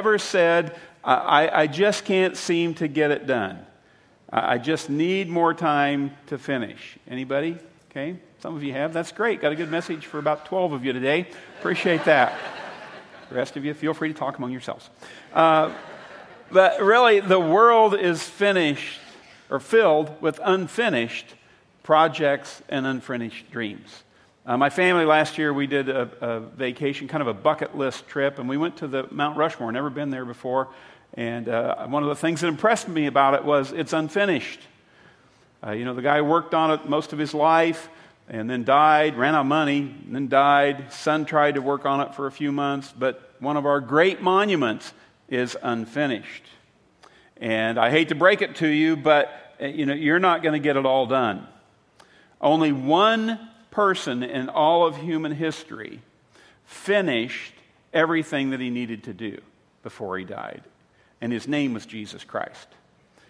ever said, I, I just can't seem to get it done? I just need more time to finish. Anybody? Okay. Some of you have. That's great. Got a good message for about 12 of you today. Appreciate that. The rest of you, feel free to talk among yourselves. Uh, but really, the world is finished or filled with unfinished projects and unfinished dreams. Uh, my family last year, we did a, a, vacation, kind of a bucket list trip, and we went to the Mount Rushmore. Never been there before. And uh, one of the things that impressed me about it was it's unfinished. Uh, you know, the guy worked on it most of his life and then died, ran out of money, and then died. Son tried to work on it for a few months, but one of our great monuments is unfinished. And I hate to break it to you, but uh, you know, you're not going to get it all done. Only one person in all of human history finished everything that he needed to do before he died, and his name was Jesus Christ.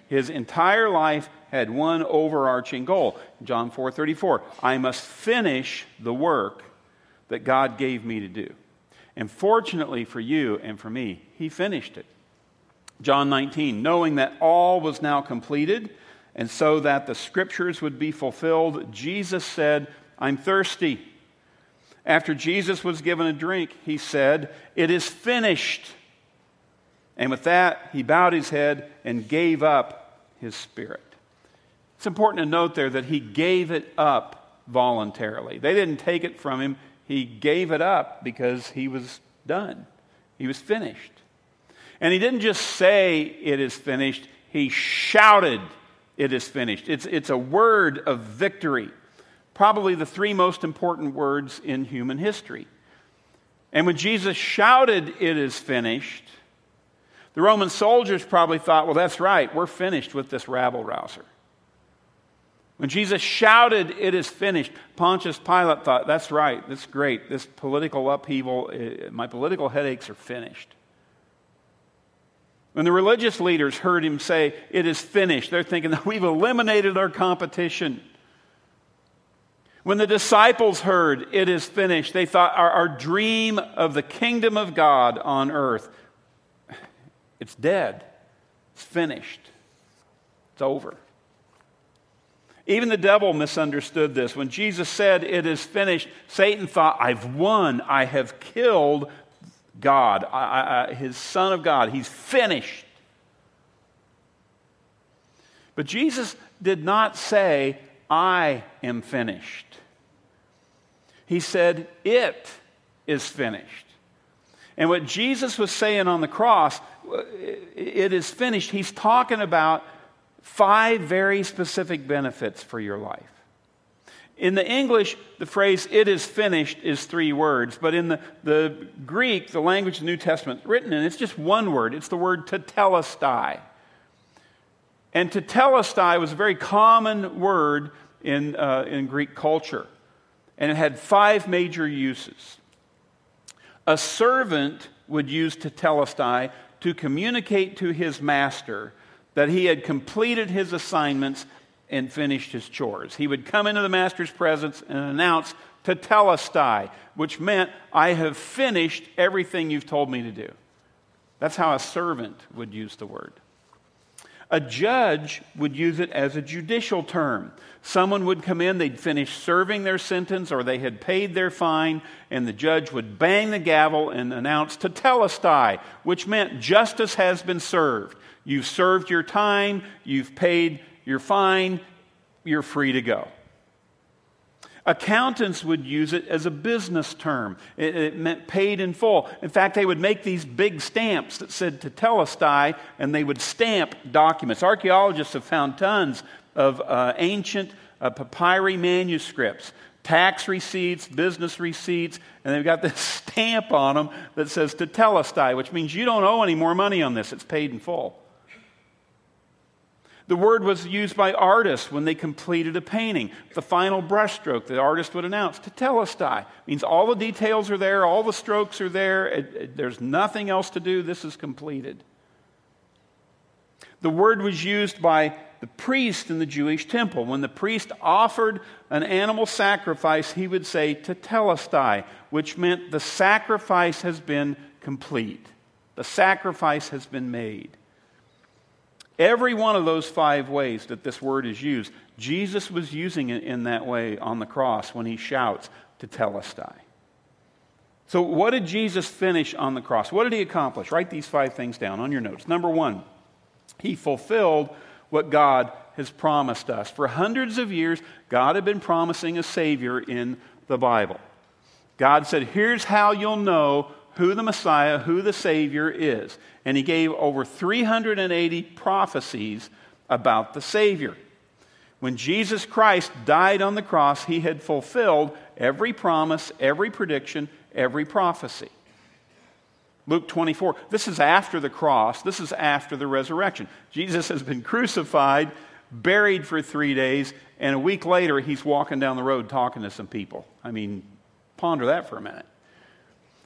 His entire life had one overarching goal. John 4:34, I must finish the work that God gave me to do. And fortunately for you and for me, he finished it. John 19, knowing that all was now completed, and so that the scriptures would be fulfilled, Jesus said, I'm thirsty. After Jesus was given a drink, he said, It is finished. And with that, he bowed his head and gave up his spirit. It's important to note there that he gave it up voluntarily. They didn't take it from him, he gave it up because he was done, he was finished. And he didn't just say, It is finished, he shouted, It is finished. It's, it's a word of victory, probably the three most important words in human history. And when Jesus shouted, It is finished, the Roman soldiers probably thought, well, that's right, we're finished with this rabble rouser. When Jesus shouted, It is finished, Pontius Pilate thought, That's right, that's great. This political upheaval, eh, my political headaches are finished. When the religious leaders heard him say, It is finished, they're thinking, that We've eliminated our competition. When the disciples heard, It is finished, they thought, Our, our dream of the kingdom of God on earth it's dead. It's finished. It's over. Even the devil misunderstood this. When Jesus said, It is finished, Satan thought, I've won. I have killed God, I, I, his Son of God. He's finished. But Jesus did not say, I am finished. He said, It is finished. And what Jesus was saying on the cross, it is finished. He's talking about five very specific benefits for your life. In the English, the phrase it is finished is three words, but in the, the Greek, the language of the New Testament, written in, it's just one word. It's the word tetelestai. And tetelestai was a very common word in, uh, in Greek culture, and it had five major uses. A servant would use tetelestai to communicate to his master that he had completed his assignments and finished his chores. He would come into the master's presence and announce tetelestai, which meant, I have finished everything you've told me to do. That's how a servant would use the word. A judge would use it as a judicial term. Someone would come in, they'd finish serving their sentence or they had paid their fine, and the judge would bang the gavel and announce tetelestai, which meant justice has been served. You've served your time, you've paid your fine, you're free to go. Accountants would use it as a business term. It, it, meant paid in full. In fact, they would make these big stamps that said tetelestai, and they would stamp documents. Archaeologists have found tons of uh, ancient uh, papyri manuscripts, tax receipts, business receipts, and they've got this stamp on them that says tetelestai, which means you don't owe any more money on this. It's paid in full. The word was used by artists when they completed a painting. The final brushstroke, the artist would announce, tetelestai. means all the details are there, all the strokes are there, it, it, there's nothing else to do, this is completed. The word was used by the priest in the Jewish temple. When the priest offered an animal sacrifice, he would say tetelestai, which meant the sacrifice has been complete. The sacrifice has been made. Every one of those five ways that this word is used, Jesus was using it in that way on the cross when he shouts, to Tetelestai. So, what did Jesus finish on the cross? What did he accomplish? Write these five things down on your notes. Number one, he fulfilled what God has promised us. For hundreds of years, God had been promising a Savior in the Bible. God said, Here's how you'll know who the Messiah, who the Savior is. And He gave over 380 prophecies about the Savior. When Jesus Christ died on the cross, He had fulfilled every promise, every prediction, every prophecy. Luke 24, this is after the cross, this is after the resurrection. Jesus has been crucified, buried for three days, and a week later he's walking down the road talking to some people. I mean, ponder that for a minute.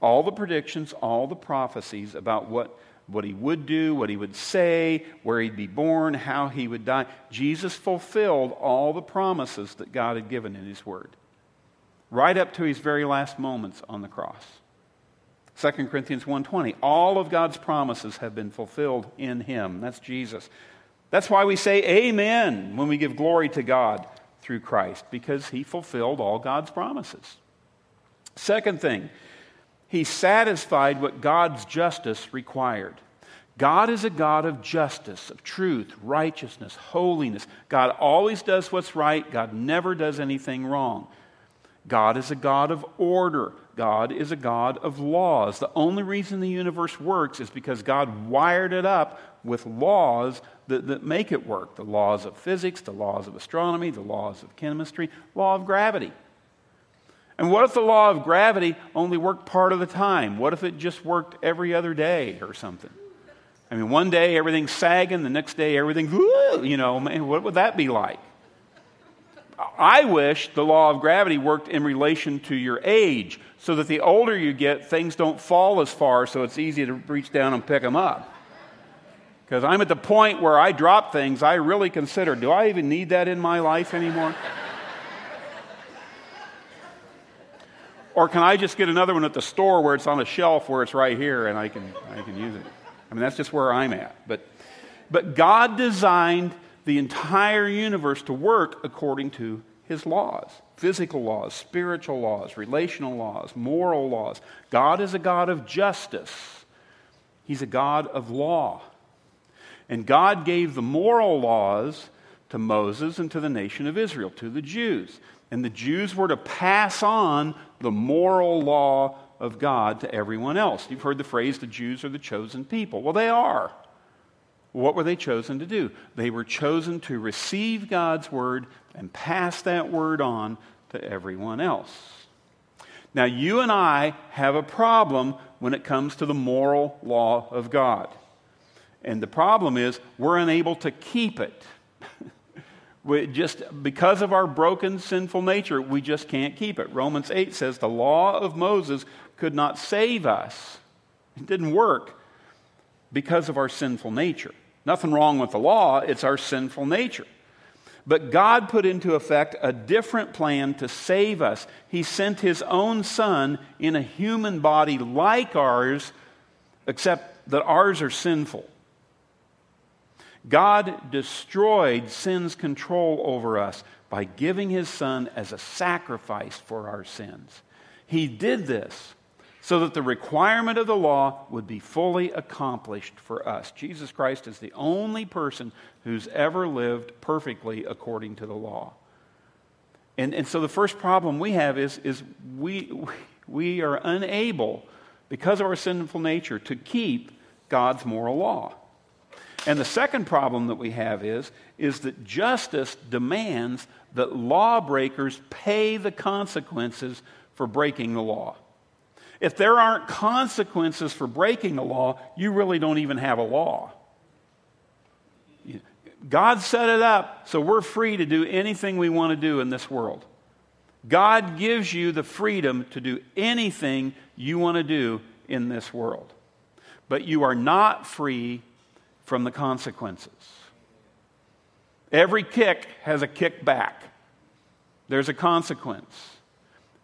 All the predictions, all the prophecies about what, what he would do, what he would say, where he'd be born, how he would die, Jesus fulfilled all the promises that God had given in his word right up to his very last moments on the cross. 2 Corinthians 1:20 all of God's promises have been fulfilled in him. That's Jesus. That's why we say amen when we give glory to God through Christ because he fulfilled all God's promises. Second thing he satisfied what God's justice required God is a God of justice, of truth, righteousness, holiness. God always does what's right. God never does anything wrong. God is a God of order. God is a God of laws. The only reason the universe works is because God wired it up with laws that, that make it work the laws of physics, the laws of astronomy, the laws of chemistry, law of gravity. And what if the law of gravity only worked part of the time? What if it just worked every other day or something? I mean, one day everything's sagging, the next day everything's, you know, man, what would that be like? I wish the law of gravity worked in relation to your age so that the older you get, things don't fall as far so it's easy to reach down and pick them up. Because I'm at the point where I drop things I really consider do I even need that in my life anymore? Or can I just get another one at the store where it's on a shelf where it's right here and I can, I can use it? I mean, that's just where I'm at. But, but God designed the entire universe to work according to his laws physical laws, spiritual laws, relational laws, moral laws. God is a God of justice, he's a God of law. And God gave the moral laws to Moses and to the nation of Israel, to the Jews. And the Jews were to pass on the moral law of God to everyone else. You've heard the phrase, the Jews are the chosen people. Well, they are. What were they chosen to do? They were chosen to receive God's word and pass that word on to everyone else. Now, you and I have a problem when it comes to the moral law of God. And the problem is we're unable to keep it. we just because of our broken sinful nature, we just can't keep it. Romans 8 says the law of Moses could not save us. It didn't work because of our sinful nature. Nothing wrong with the law, it's our sinful nature. But God put into effect a different plan to save us. He sent His own Son in a human body like ours, except that ours are sinful. God destroyed sin's control over us by giving His Son as a sacrifice for our sins. He did this so that the requirement of the law would be fully accomplished for us. Jesus Christ is the only person who's ever lived perfectly according to the law. And, and so the first problem we have is, is we, we are unable, because of our sinful nature, to keep God's moral law. And the second problem that we have is, is that justice demands that lawbreakers pay the consequences for breaking the law. If there aren't consequences for breaking the law, you really don't even have a law. God set it up so we're free to do anything we want to do in this world. God gives you the freedom to do anything you want to do in this world. But you are not free from the consequences. Every kick has a kick back, there's a consequence.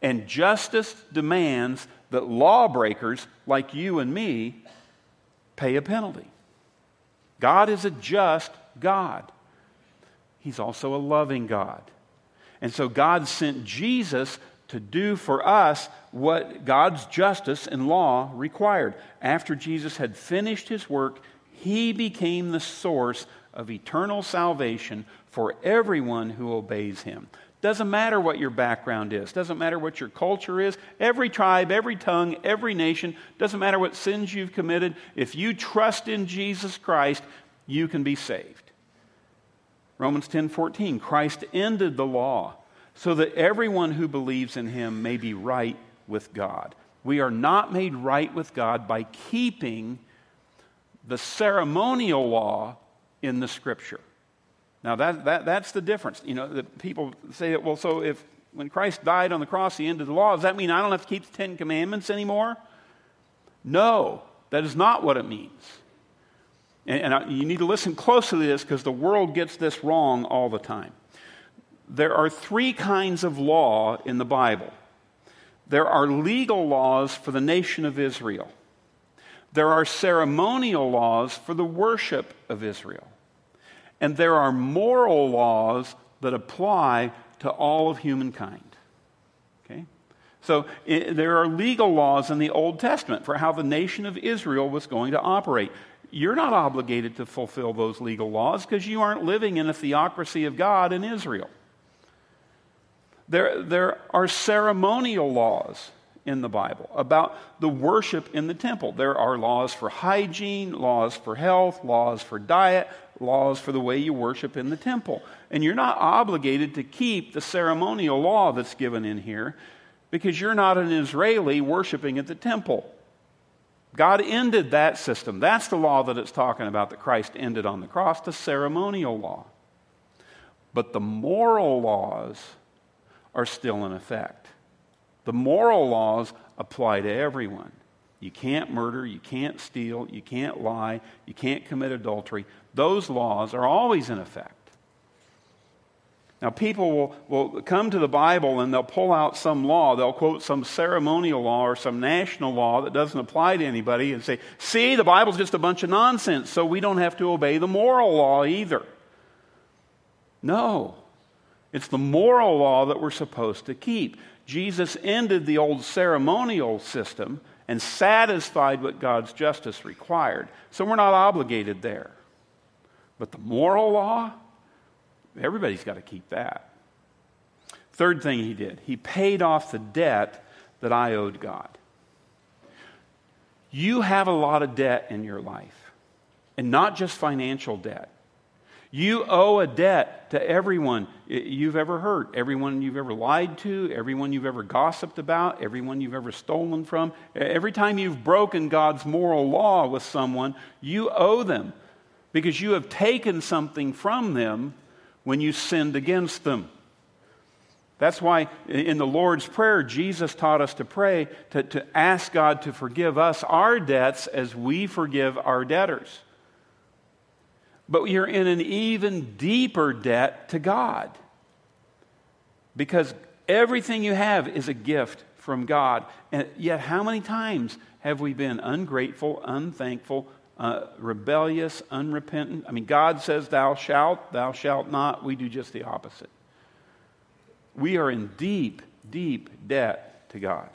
And justice demands that lawbreakers like you and me pay a penalty. God is a just God, He's also a loving God. And so God sent Jesus to do for us what God's justice and law required. After Jesus had finished his work, he became the source of eternal salvation for everyone who obeys him. Doesn't matter what your background is, doesn't matter what your culture is, every tribe, every tongue, every nation, doesn't matter what sins you've committed. If you trust in Jesus Christ, you can be saved. Romans 10:14 Christ ended the law so that everyone who believes in him may be right with God. We are not made right with God by keeping the ceremonial law in the scripture. Now, that, that, that's the difference. You know, the people say that, well, so if when Christ died on the cross, he ended the law, does that mean I don't have to keep the Ten Commandments anymore? No, that is not what it means. And, and I, you need to listen closely to this because the world gets this wrong all the time. There are three kinds of law in the Bible there are legal laws for the nation of Israel, there are ceremonial laws for the worship of Israel, and there are moral laws that apply to all of humankind. Okay? So it, there are legal laws in the Old Testament for how the nation of Israel was going to operate you're not obligated to fulfill those legal laws because you aren't living in a theocracy of God in Israel. There, there are ceremonial laws in the Bible about the worship in the temple. There are laws for hygiene, laws for health, laws for diet, laws for the way you worship in the temple. And you're not obligated to keep the ceremonial law that's given in here because you're not an Israeli worshiping at the temple. God ended that system. That's the law that it's talking about that Christ ended on the cross, the ceremonial law. But the moral laws are still in effect. The moral laws apply to everyone. You can't murder, you can't steal, you can't lie, you can't commit adultery. Those laws are always in effect. Now, people will, will come to the Bible and they'll pull out some law. They'll quote some ceremonial law or some national law that doesn't apply to anybody and say, see, the Bible's just a bunch of nonsense, so we don't have to obey the moral law either. No, it's the moral law that we're supposed to keep. Jesus ended the old ceremonial system and satisfied what God's justice required. So we're not obligated there. But the moral law, Everybody's got to keep that. Third thing he did, he paid off the debt that I owed God. You have a lot of debt in your life, and not just financial debt. You owe a debt to everyone you've ever hurt, everyone you've ever lied to, everyone you've ever gossiped about, everyone you've ever stolen from. Every time you've broken God's moral law with someone, you owe them because you have taken something from them when you sinned against them. That's why in the Lord's Prayer, Jesus taught us to pray to, to ask God to forgive us our debts as we forgive our debtors. But you're in an even deeper debt to God because everything you have is a gift from God. And yet, how many times have we been ungrateful, unthankful, uh, rebellious, unrepentant. I mean, God says, Thou shalt, thou shalt not. We do just the opposite. We are in deep, deep debt to God.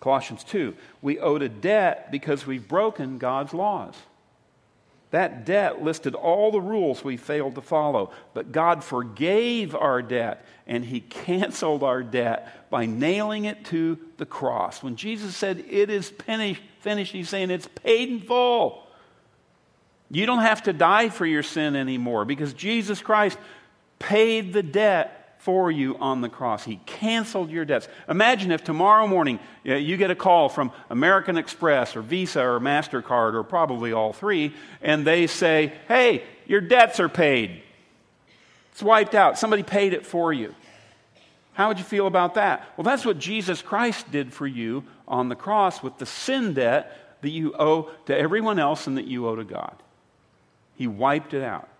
Colossians 2 we owed a debt because we've broken God's laws. That debt listed all the rules we failed to follow, but God forgave our debt and He canceled our debt by nailing it to the cross. When Jesus said, It is finished, He's saying, It's paid in full. You don't have to die for your sin anymore because Jesus Christ paid the debt for you on the cross. He canceled your debts. Imagine if tomorrow morning uh, you get a call from American Express or Visa or MasterCard or probably all three, and they say, Hey, your debts are paid. It's wiped out. Somebody paid it for you. How would you feel about that? Well, that's what Jesus Christ did for you on the cross with the sin debt that you owe to everyone else and that you owe to God. He wiped it out.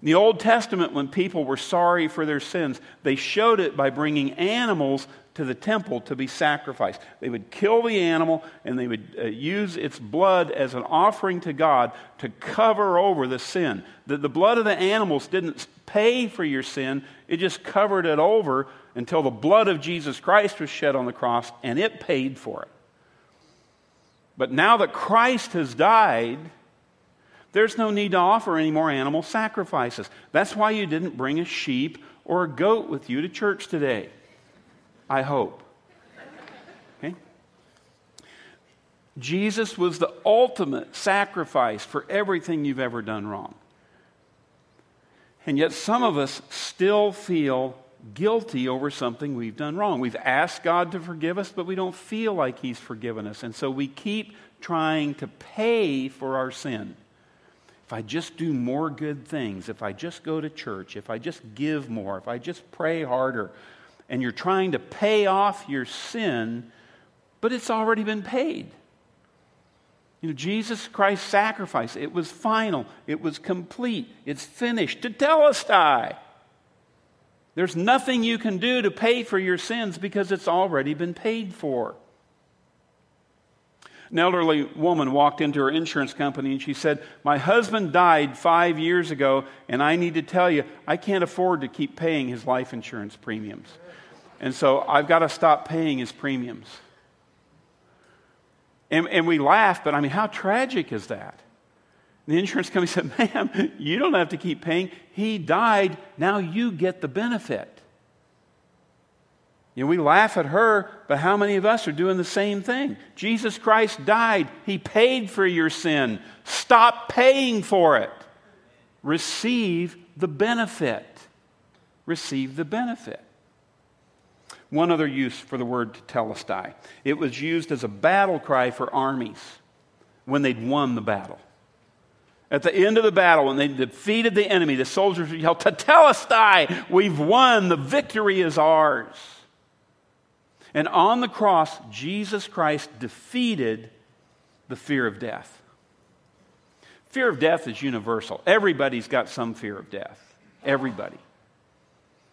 In the Old Testament, when people were sorry for their sins, they showed it by bringing animals to the temple to be sacrificed. They would kill the animal and they would uh, use its blood as an offering to God to cover over the sin. The, the blood of the animals didn't pay for your sin, it just covered it over until the blood of Jesus Christ was shed on the cross and it paid for it. But now that Christ has died, there's no need to offer any more animal sacrifices. That's why you didn't bring a sheep or a goat with you to church today. I hope. Okay? Jesus was the ultimate sacrifice for everything you've ever done wrong. And yet, some of us still feel guilty over something we've done wrong. We've asked God to forgive us, but we don't feel like He's forgiven us. And so we keep trying to pay for our sin if I just do more good things, if I just go to church, if I just give more, if I just pray harder, and you're trying to pay off your sin, but it's already been paid. You know, Jesus Christ's sacrifice, it was final, it was complete, it's finished. Tetelestai. There's nothing you can do to pay for your sins because it's already been paid for. An elderly woman walked into her insurance company and she said, My husband died five years ago, and I need to tell you, I can't afford to keep paying his life insurance premiums. And so I've got to stop paying his premiums. And, and we laugh, but I mean, how tragic is that? the insurance company said, Ma'am, you don't have to keep paying. He died. Now you get the benefit. You know, we laugh at her, but how many of us are doing the same thing? Jesus Christ died. He paid for your sin. Stop paying for it. Receive the benefit. Receive the benefit. One other use for the word tetelestai. It was used as a battle cry for armies when they'd won the battle. At the end of the battle, when they defeated the enemy, the soldiers would yell, Tetelestai, we've won, the victory is ours. And on the cross, Jesus Christ defeated the fear of death. Fear of death is universal. Everybody's got some fear of death. Everybody.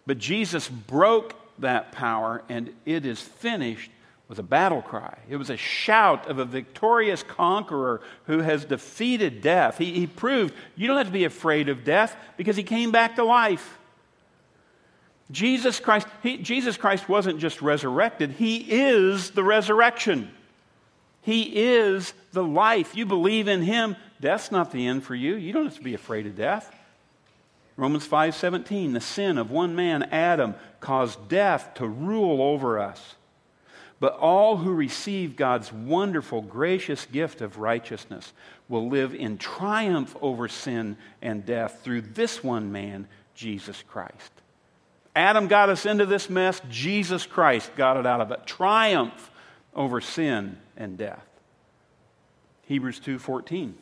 But Jesus broke that power, and it is finished with a battle cry. It was a shout of a victorious conqueror who has defeated death. He, he proved you don't have to be afraid of death because he came back to life. Jesus Christ, he, Jesus Christ wasn't just resurrected, He is the resurrection. He is the life. You believe in Him, death's not the end for you. You don't have to be afraid of death. Romans 5:17 the sin of one man Adam caused death to rule over us. But all who receive God's wonderful gracious gift of righteousness will live in triumph over sin and death through this one man Jesus Christ. Adam got us into this mess, Jesus Christ got it out of it. Triumph over sin and death. Hebrews 2:14.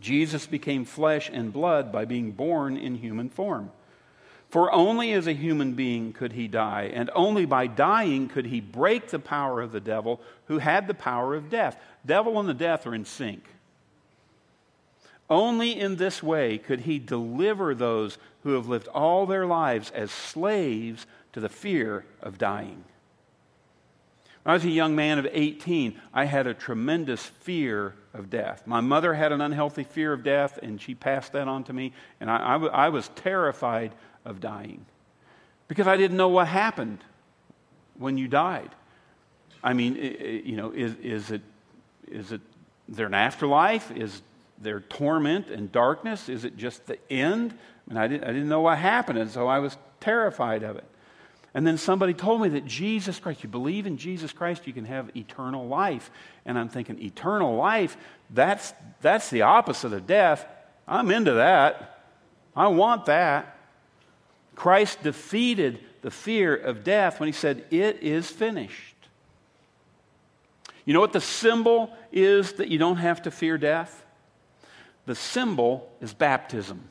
Jesus became flesh and blood by being born in human form. For only as a human being could he die, and only by dying could he break the power of the devil who had the power of death. Devil and the death are in sync. Only in this way could he deliver those who have lived all their lives as slaves to the fear of dying. When I was a young man of 18, I had a tremendous fear of death. My mother had an unhealthy fear of death, and she passed that on to me, and I was terrified of dying because I didn't know what happened when you died. I mean, you know, is, is, it, is it there an afterlife? Is their torment and darkness? Is it just the end? Mean, I, didn't, I didn't know what happened, and so I was terrified of it. And then somebody told me that Jesus Christ, you believe in Jesus Christ, you can have eternal life. And I'm thinking, eternal life, that's, that's the opposite of death. I'm into that. I want that. Christ defeated the fear of death when he said, It is finished. You know what the symbol is that you don't have to fear death? The symbol is baptism.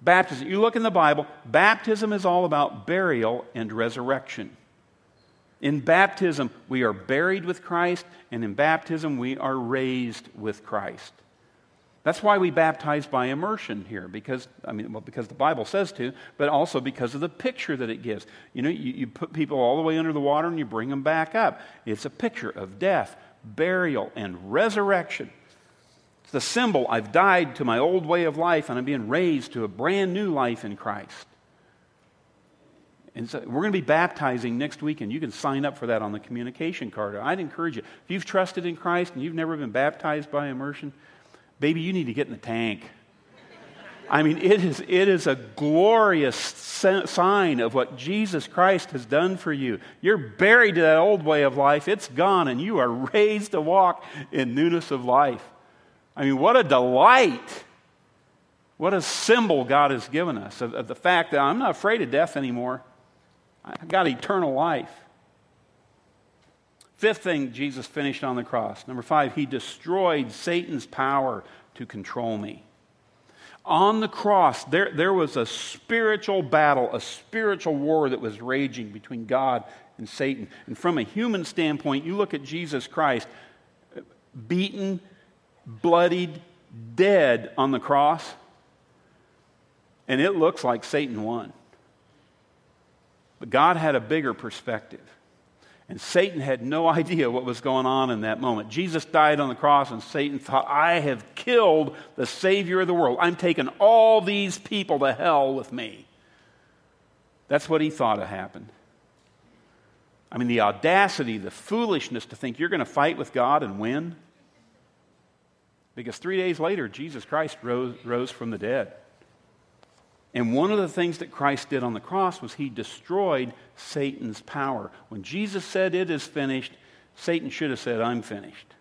Baptism, you look in the Bible, baptism is all about burial and resurrection. In baptism, we are buried with Christ, and in baptism, we are raised with Christ. That's why we baptize by immersion here, because, I mean, well, because the Bible says to, but also because of the picture that it gives. You know, you, you put people all the way under the water and you bring them back up. It's a picture of death, burial, and resurrection. It's the symbol I've died to my old way of life and I'm being raised to a brand new life in Christ. And so we're going to be baptizing next week, and you can sign up for that on the communication card. I'd encourage you. If you've trusted in Christ and you've never been baptized by immersion, baby, you need to get in the tank. I mean, it is, it is a glorious sign of what Jesus Christ has done for you. You're buried to that old way of life, it's gone, and you are raised to walk in newness of life. I mean, what a delight! What a symbol God has given us of, of the fact that I'm not afraid of death anymore. I've got eternal life. Fifth thing Jesus finished on the cross. Number five, he destroyed Satan's power to control me. On the cross, there, there was a spiritual battle, a spiritual war that was raging between God and Satan. And from a human standpoint, you look at Jesus Christ, beaten, bloodied, dead on the cross, and it looks like Satan won. But God had a bigger perspective. And Satan had no idea what was going on in that moment. Jesus died on the cross, and Satan thought, I have killed the Savior of the world. I'm taking all these people to hell with me. That's what he thought had happened. I mean, the audacity, the foolishness to think you're going to fight with God and win. Because three days later, Jesus Christ rose, rose from the dead. And one of the things that Christ did on the cross was he destroyed Satan's power. When Jesus said, It is finished, Satan should have said, I'm finished.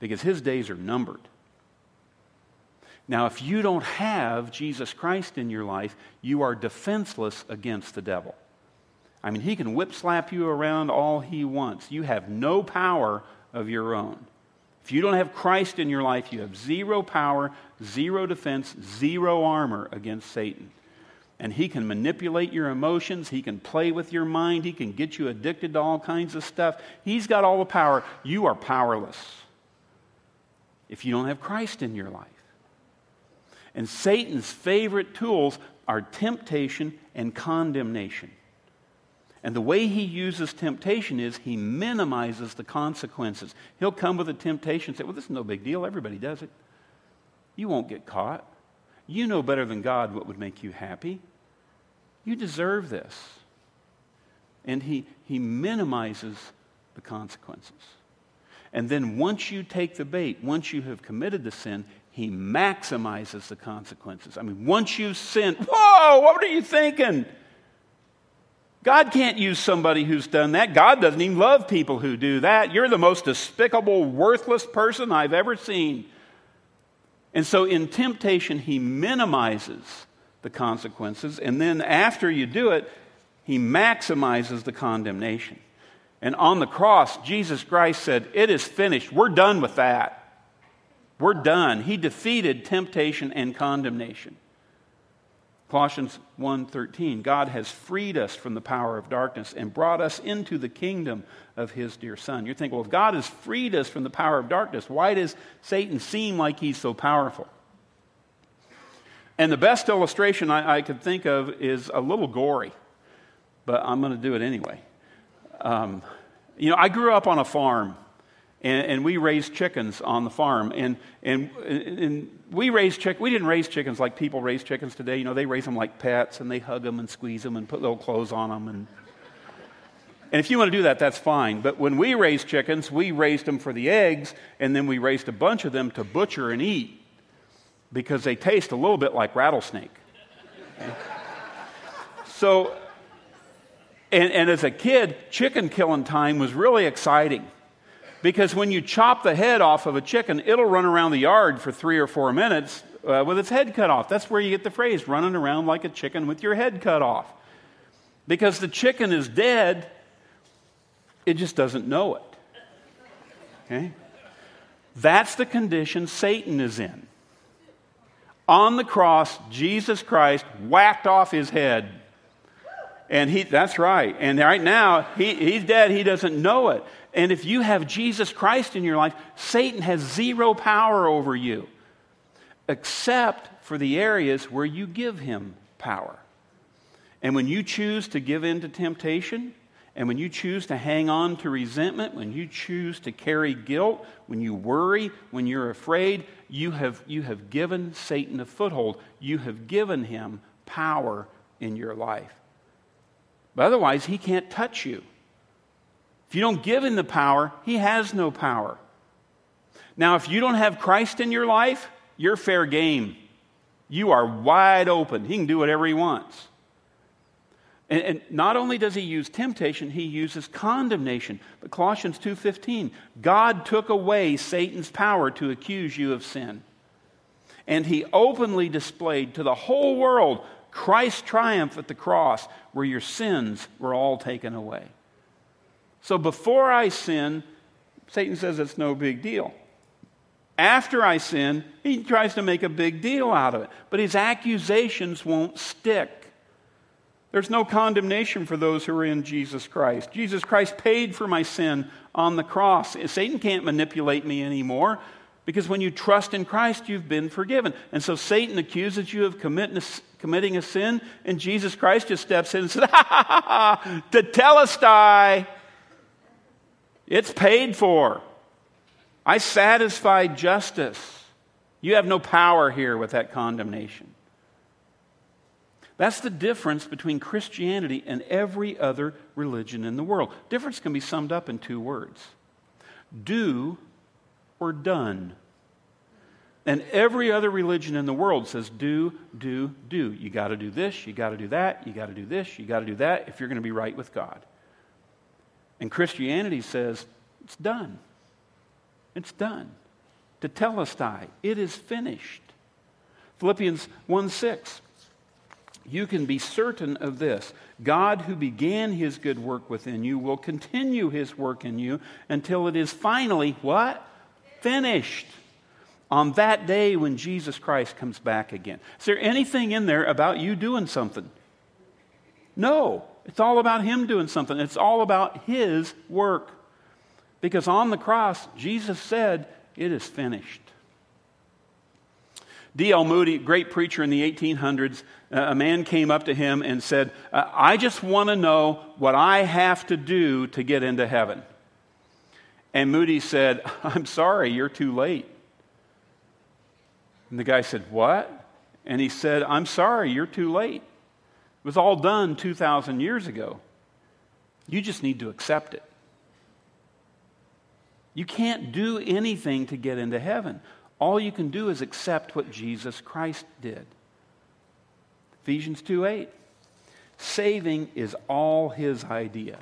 Because his days are numbered. Now, if you don't have Jesus Christ in your life, you are defenseless against the devil. I mean, he can whip slap you around all he wants. You have no power of your own. If you don't have Christ in your life, you have zero power, zero defense, zero armor against Satan. And he can manipulate your emotions. He can play with your mind. He can get you addicted to all kinds of stuff. He's got all the power. You are powerless if you don't have Christ in your life. And Satan's favorite tools are temptation and condemnation. And the way he uses temptation is he minimizes the consequences. He'll come with a temptation and say, Well, this is no big deal. Everybody does it. You won't get caught. You know better than God what would make you happy. You deserve this. And he, he minimizes the consequences. And then once you take the bait, once you have committed the sin, he maximizes the consequences. I mean, once you've sinned, whoa, what are you thinking? God can't use somebody who's done that. God doesn't even love people who do that. You're the most despicable, worthless person I've ever seen. And so in temptation, he minimizes the consequences. And then after you do it, he maximizes the condemnation. And on the cross, Jesus Christ said, It is finished. We're done with that. We're done. He defeated temptation and condemnation. Colossians 1:13 God has freed us from the power of darkness and brought us into the kingdom of his dear son. You're thinking, well, if God has freed us from the power of darkness, why does Satan seem like he's so powerful? And the best illustration I, I could think of is a little gory, but I'm going to do it anyway. Um, you know, I grew up on a farm and, and, we raised chickens on the farm. And, and, and we raised chick. We didn't raise chickens like people raise chickens today. You know, they raise them like pets, and they hug them and squeeze them and put little clothes on them. And, and if you want to do that, that's fine. But when we raised chickens, we raised them for the eggs, and then we raised a bunch of them to butcher and eat because they taste a little bit like rattlesnake. So, and, and as a kid, chicken killing time was really exciting because when you chop the head off of a chicken, it'll run around the yard for three or four minutes uh, with its head cut off. That's where you get the phrase running around like a chicken with your head cut off. Because the chicken is dead, it just doesn't know it. Okay? That's the condition Satan is in. On the cross, Jesus Christ whacked off his head. And he, that's right. And right now, he, he's dead. He doesn't know it. And if you have Jesus Christ in your life, Satan has zero power over you, except for the areas where you give him power. And when you choose to give in to temptation, and when you choose to hang on to resentment, when you choose to carry guilt, when you worry, when you're afraid, you have, you have given Satan a foothold. You have given him power in your life. But otherwise, he can't touch you. If you don't give him the power, he has no power. Now, if you don't have Christ in your life, you're fair game. You are wide open. He can do whatever he wants. And, and, not only does he use temptation, he uses condemnation. But Colossians 2:15, God took away Satan's power to accuse you of sin. And he openly displayed to the whole world Christ's triumph at the cross, where your sins were all taken away. So before I sin, Satan says it's no big deal. After I sin, he tries to make a big deal out of it. But his accusations won't stick. There's no condemnation for those who are in Jesus Christ. Jesus Christ paid for my sin on the cross. Satan can't manipulate me anymore because when you trust in Christ, you've been forgiven. And so Satan accuses you of committing a sin, and Jesus Christ just steps in and says, Ha ha ha ha, tetelestai. It's paid for. I satisfied justice. You have no power here with that condemnation. That's the difference between Christianity and every other religion in the world. Difference can be summed up in two words do or done. And every other religion in the world says do, do, do. You got to do this, you got to do that, you got to do this, you got to do that if you're going to be right with God. And Christianity says it's done. It's done. To tell us, Tetelestai, it is finished. Philippians 1 6 you can be certain of this God, who began his good work within you, will continue his work in you until it is finally what? Finished. On that day when Jesus Christ comes back again. Is there anything in there about you doing something? No. It's all about him doing something. It's all about his work. Because on the cross, Jesus said, It is finished. D.L. Moody, great preacher in the 1800s, uh, a man came up to him and said, I just want to know what I have to do to get into heaven. And Moody said, I'm sorry, you're too late. And the guy said, What? And he said, I'm sorry, you're too late. It was all done 2,000 years ago. You just need to accept it. You can't do anything to get into heaven. All you can do is accept what Jesus Christ did. Ephesians 2 8. Saving is all his idea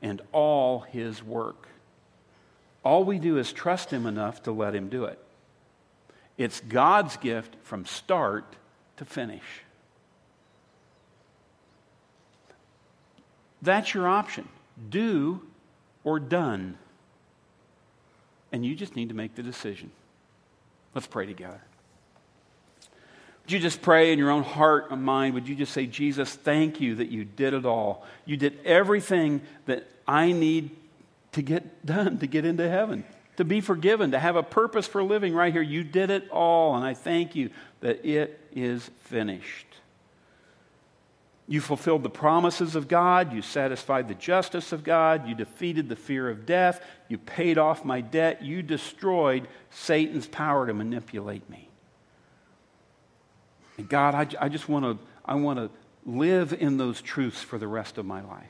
and all his work. All we do is trust him enough to let him do it. It's God's gift from start to finish. That's your option do or done. And you just need to make the decision. Let's pray together. Would you just pray in your own heart and mind? Would you just say, Jesus, thank you that you did it all? You did everything that I need to get done to get into heaven, to be forgiven, to have a purpose for living right here. You did it all, and I thank you that it is finished. You fulfilled the promises of God. You satisfied the justice of God. You defeated the fear of death. You paid off my debt. You destroyed Satan's power to manipulate me. And God, I, I just want to I want to live in those truths for the rest of my life.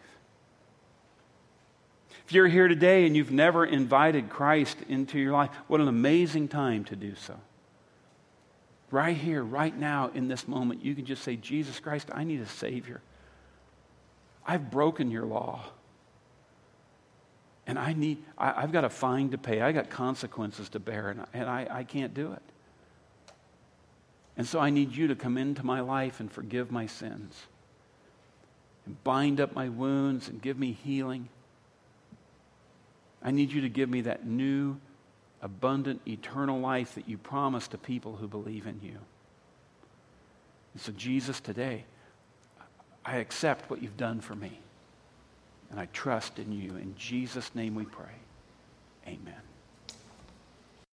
If you're here today and you've never invited Christ into your life, what an amazing time to do so right here, right now, in this moment, you can just say, Jesus Christ, I need a Savior. I've broken your law. And I need, I, have got a fine to pay. I got consequences to bear, and, I, and I, I can't do it. And so I need you to come into my life and forgive my sins and bind up my wounds and give me healing. I need you to give me that new, abundant, eternal life that you promise to people who believe in you. And so, Jesus, today, I accept what you've done for me. And I trust in you. In Jesus' name we pray.